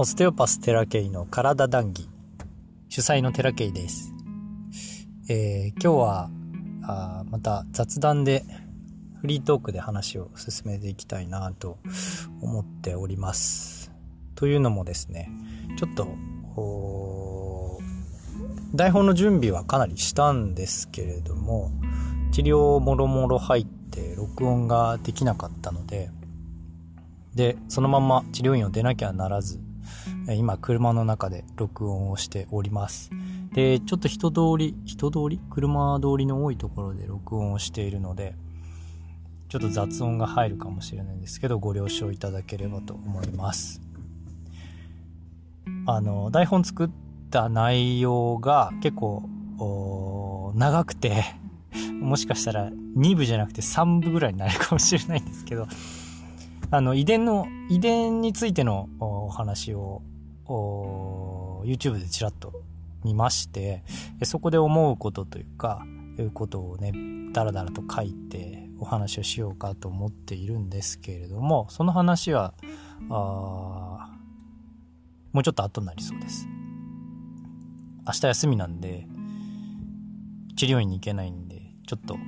オステオパステラケイの体談義。主催のテラケイです、えー、今日はあまた雑談でフリートークで話を進めていきたいなと思っております。というのもですねちょっと台本の準備はかなりしたんですけれども治療もろもろ入って録音ができなかったのででそのまま治療院を出なきゃならず今車の中で録音をしております。でちょっと人通り人通り？車通りの多いところで録音をしているのでちょっと雑音が入るかもしれないんですけどご了承いただければと思います。あの台本作った内容が結構長くて もしかしたら2部じゃなくて3部ぐらいになるかもしれないんですけどあの遺伝の遺伝についてのお話を YouTube でちらっと見ましてそこで思うことというかいうことをねだらだらと書いてお話をしようかと思っているんですけれどもその話はあもうちょっと後になりそうです。明日休みなんで治療院に行けないんでちょっと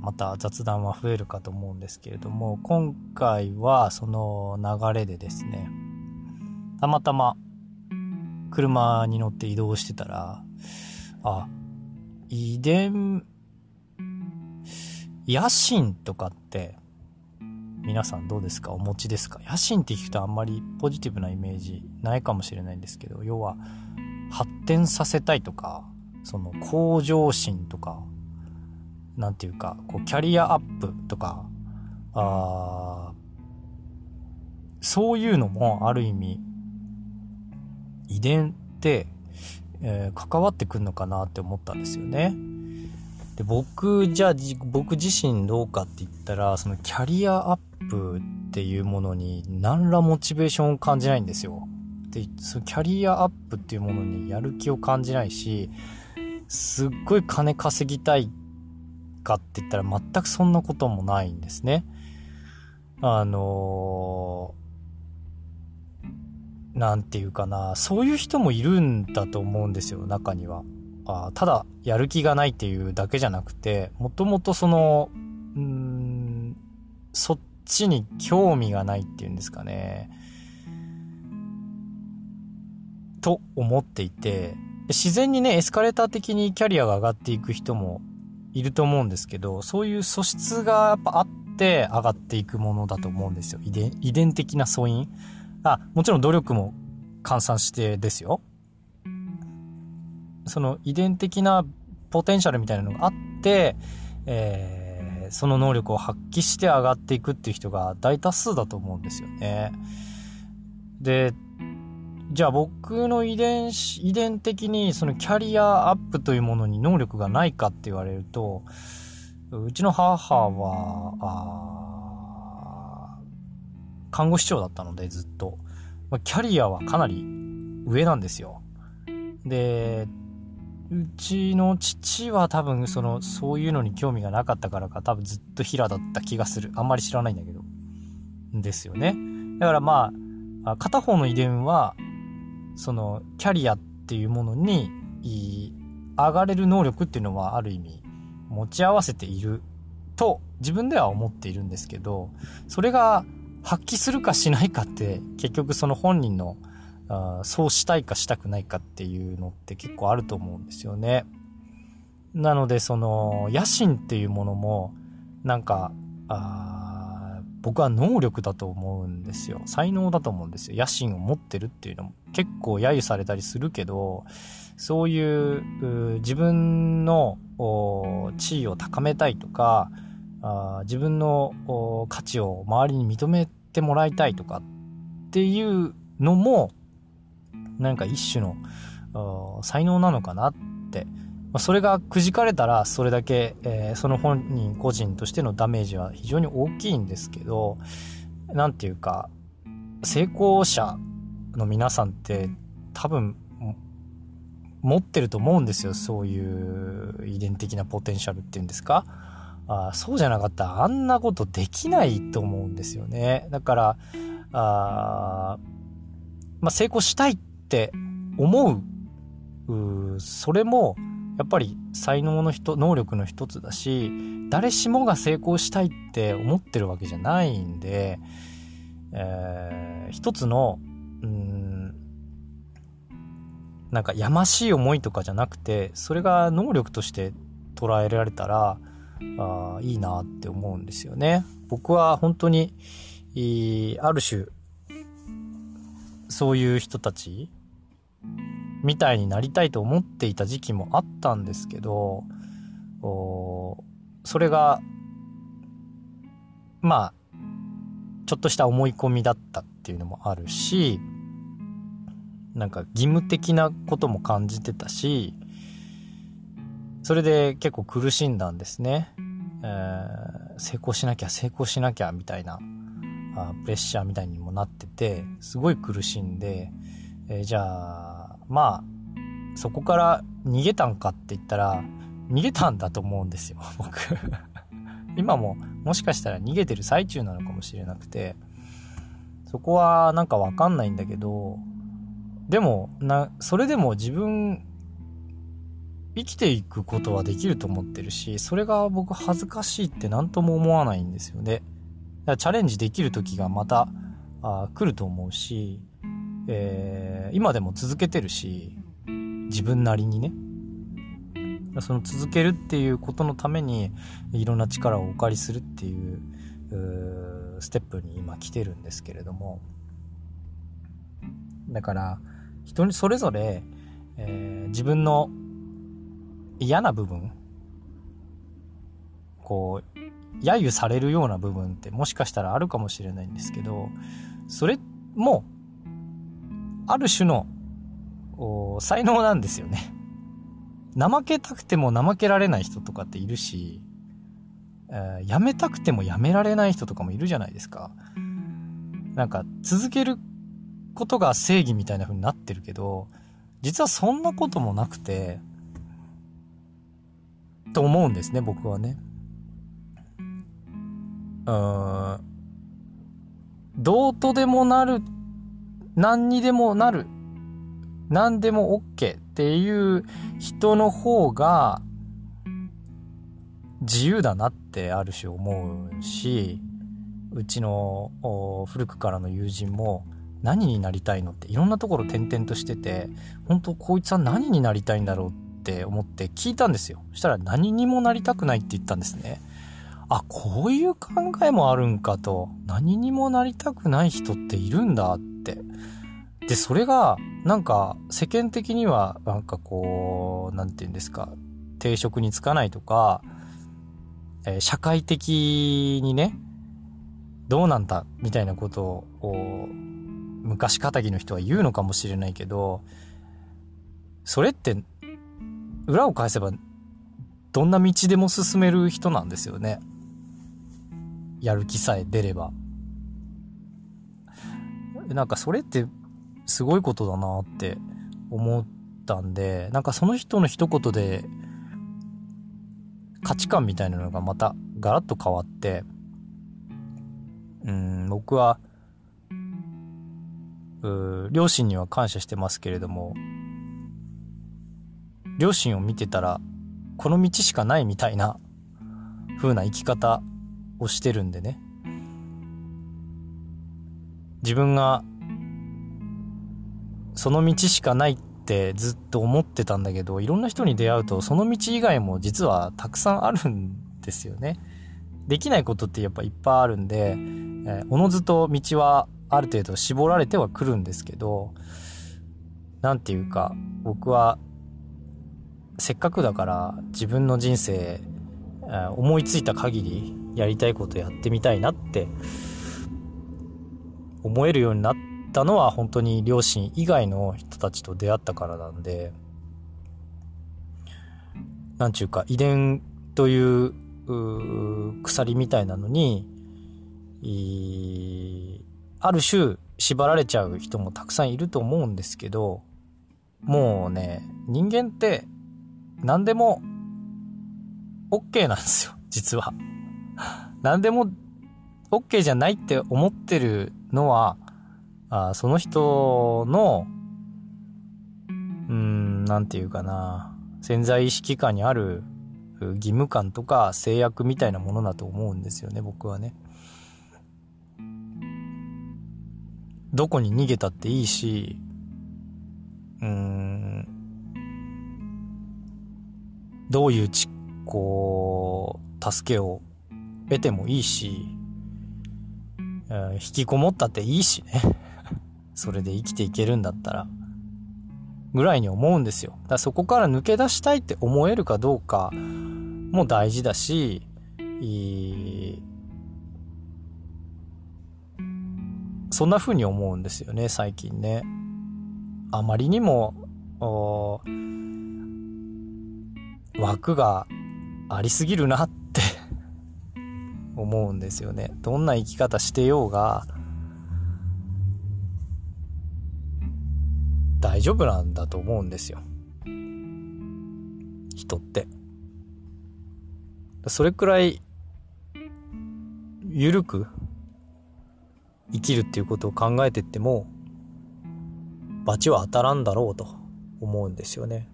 また雑談は増えるかと思うんですけれども今回はその流れでですねたまたま車に乗って移動してたらあ遺伝野心とかって皆さんどうですか？お持ちですか？野心って聞くとあんまりポジティブなイメージないかもしれないんですけど要は発展させたいとかその向上心とか何て言うかこうキャリアアップとかあそういうのもある意味遺伝って、えー、関わってくるのかなって思ったんですよね。で僕じゃあ僕自身どうかって言ったらそのキャリアアップっていうものに何らモチベーションを感じないんですよ。でそのキャリアアップっていうものにやる気を感じないしすっごい金稼ぎたいかって言ったら全くそんなこともないんですね。あのー、なんていうかな、そういう人もいるんだと思うんですよ、中には。あただ、やる気がないっていうだけじゃなくて、もともとその、うん、そっちに興味がないっていうんですかね。と思っていて、自然にね、エスカレーター的にキャリアが上がっていく人もいると思うんですけど、そういう素質がやっぱあって上がっていくものだと思うんですよ。遺伝、遺伝的な素因。あ、もちろん努力も換算してですよ。その遺伝的なポテンシャルみたいなのがあって、えー、その能力を発揮して上がっていくっていう人が大多数だと思うんですよね。で、じゃあ僕の遺伝子、遺伝的にそのキャリアアップというものに能力がないかって言われると、うちの母は、看護師長だったのでずっと。キャリアはかなり上なんですよ。で、うちの父は多分その、そういうのに興味がなかったからか多分ずっと平だった気がする。あんまり知らないんだけど。ですよね。だからまあ、片方の遺伝はそのキャリアっていうものに上がれる能力っていうのはある意味持ち合わせていると自分では思っているんですけどそれが発揮するかしないかって結局その本人のあそうしたいかしたくないかっていうのって結構あると思うんですよね。なのでその野心っていうものもなんかあ僕は能力だと思うんですよ。才能だと思うんですよ。野心を持ってるっていうのも結構揶揄されたりするけど、そういう自分の地位を高めたいとか、あ自分の価値を周りに認めてもらいたいとかっていうのも、なんか一種の才能なのかなって。まそれがくじかれたらそれだけ、えー、その本人個人としてのダメージは非常に大きいんですけど何て言うか成功者の皆さんって多分持ってると思うんですよ。そういう遺伝的なポテンシャルっていうんですか。あそうじゃなかった。らあんなことできないと思うんですよね。だからあまあ、成功したいって思う。うそれもやっぱり才能の人能力の一つだし誰しもが成功したいって思ってるわけじゃないんで、えー、一つのうんなんかやましい思いとかじゃなくてそれが能力として捉えられたらあいいなって思うんですよね。僕は本当にある種そういう人たちみたいになりたいと思っていた時期もあったんですけどそれがまあちょっとした思い込みだったっていうのもあるしなんか義務的なことも感じてたしそれで結構苦しんだんですね、えー、成功しなきゃ成功しなきゃみたいなあプレッシャーみたいにもなっててすごい苦しんで、えー、じゃあまあそこから逃げたんかって言ったら逃げたんだと思うんですよ 僕。今ももしかしたら逃げてる最中なのかもしれなくてそこはなんかわかんないんだけどでもなそれでも自分生きていくことはできると思ってるし、それが僕恥ずかしいって何とも思わないんですよね。だからチャレンジできる時がまたあ来ると思うし、えー、今でも続けてるし、自分なりにね。その続けるっていうことのためにいろんな力をお借りするっていうステップに今来てるんですけれどもだから人にそれぞれ、えー、自分の嫌な部分？こう揶揄されるような部分ってもしかしたらあるかもしれないんですけどそれもある種の才能なんですよね。怠けたくても怠けられない人とかっているし、えー、やめたくてもやめられない人とかもいるじゃないですか。なんか続けることが正義みたいな風になってるけど、実はそんなこともなくて、と思うんですね、僕はね。うん。どうとでもなる、何にでもなる、何でも OK っていう人の方が自由だなってある種思うし、うちの古くからの友人も何になりたいのっていろんなところ転々としてて、本当こいつは何になりたいんだろうってって思って聞いたんですよ。そしたら何にもなりたくないって言ったんですね。あ、こういう考えもあるんかと。何にもなりたくない人っているんだって。で、それが、なんか、世間的には、なんかこう、なんて言うんですか、定職に就かないとか、え、社会的にね、どうなんだ、みたいなことを、昔仇の人は言うのかもしれないけど、それって裏を返せばどんな道でも進める人なんですよね。やる気さえ出れば。なんかそれってすごいことだなって思ったんでなんかその人の一言で価値観みたいなのがまたガラッと変わってうん僕はう両親には感謝してますけれども両親を見てたらこの道しかないみたいな風な生き方をしてるんでね。自分がその道しかないってずっと思ってたんだけどいろんな人に出会うとその道以外も実はたくさんあるんですよね。できないことってやっぱいっぱいあるんで、えおのずと道はある程度絞られてはくるんですけど何て言うか僕はせっかくだから自分の人生思いついた限りやりたいことやってみたいなって思えるようになったのは本当に両親以外の人たちと出会ったからなんでなんちゅうか遺伝という鎖みたいなのにある種縛られちゃう人もたくさんいると思うんですけどもうね人間って何でも OK なんですよ、実は。何でも OK じゃないって思ってるのは、あその人の、うん、なんていうかな、潜在意識下にある義務感とか制約みたいなものだと思うんですよね、僕はね。どこに逃げたっていいし、うん、どういうち、こう、助けを得てもいいし、引きこもったっていいしね。それで生きていけるんだったら。ぐらいに思うんですよ。だからそこから抜け出したいって思えるかどうかも大事だし、そんな風に思うんですよね、最近ね。あまりにも、枠がありすぎるなって 思うんですよね。どんな生き方してようが、大丈夫なんだと思うんですよ。人って。それくらい、ゆるく生きるっていうことを考えてっても、罰は当たらんだろうと思うんですよね。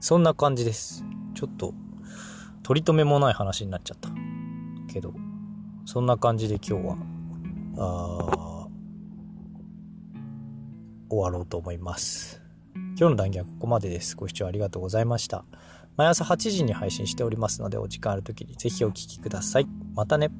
そんな感じです。ちょっと、取り留めもない話になっちゃった。けど、そんな感じで今日は、あ終わろうと思います。今日の談義はここまでです。ご視聴ありがとうございました。毎朝8時に配信しておりますので、お時間ある時にぜひお聴きください。またね。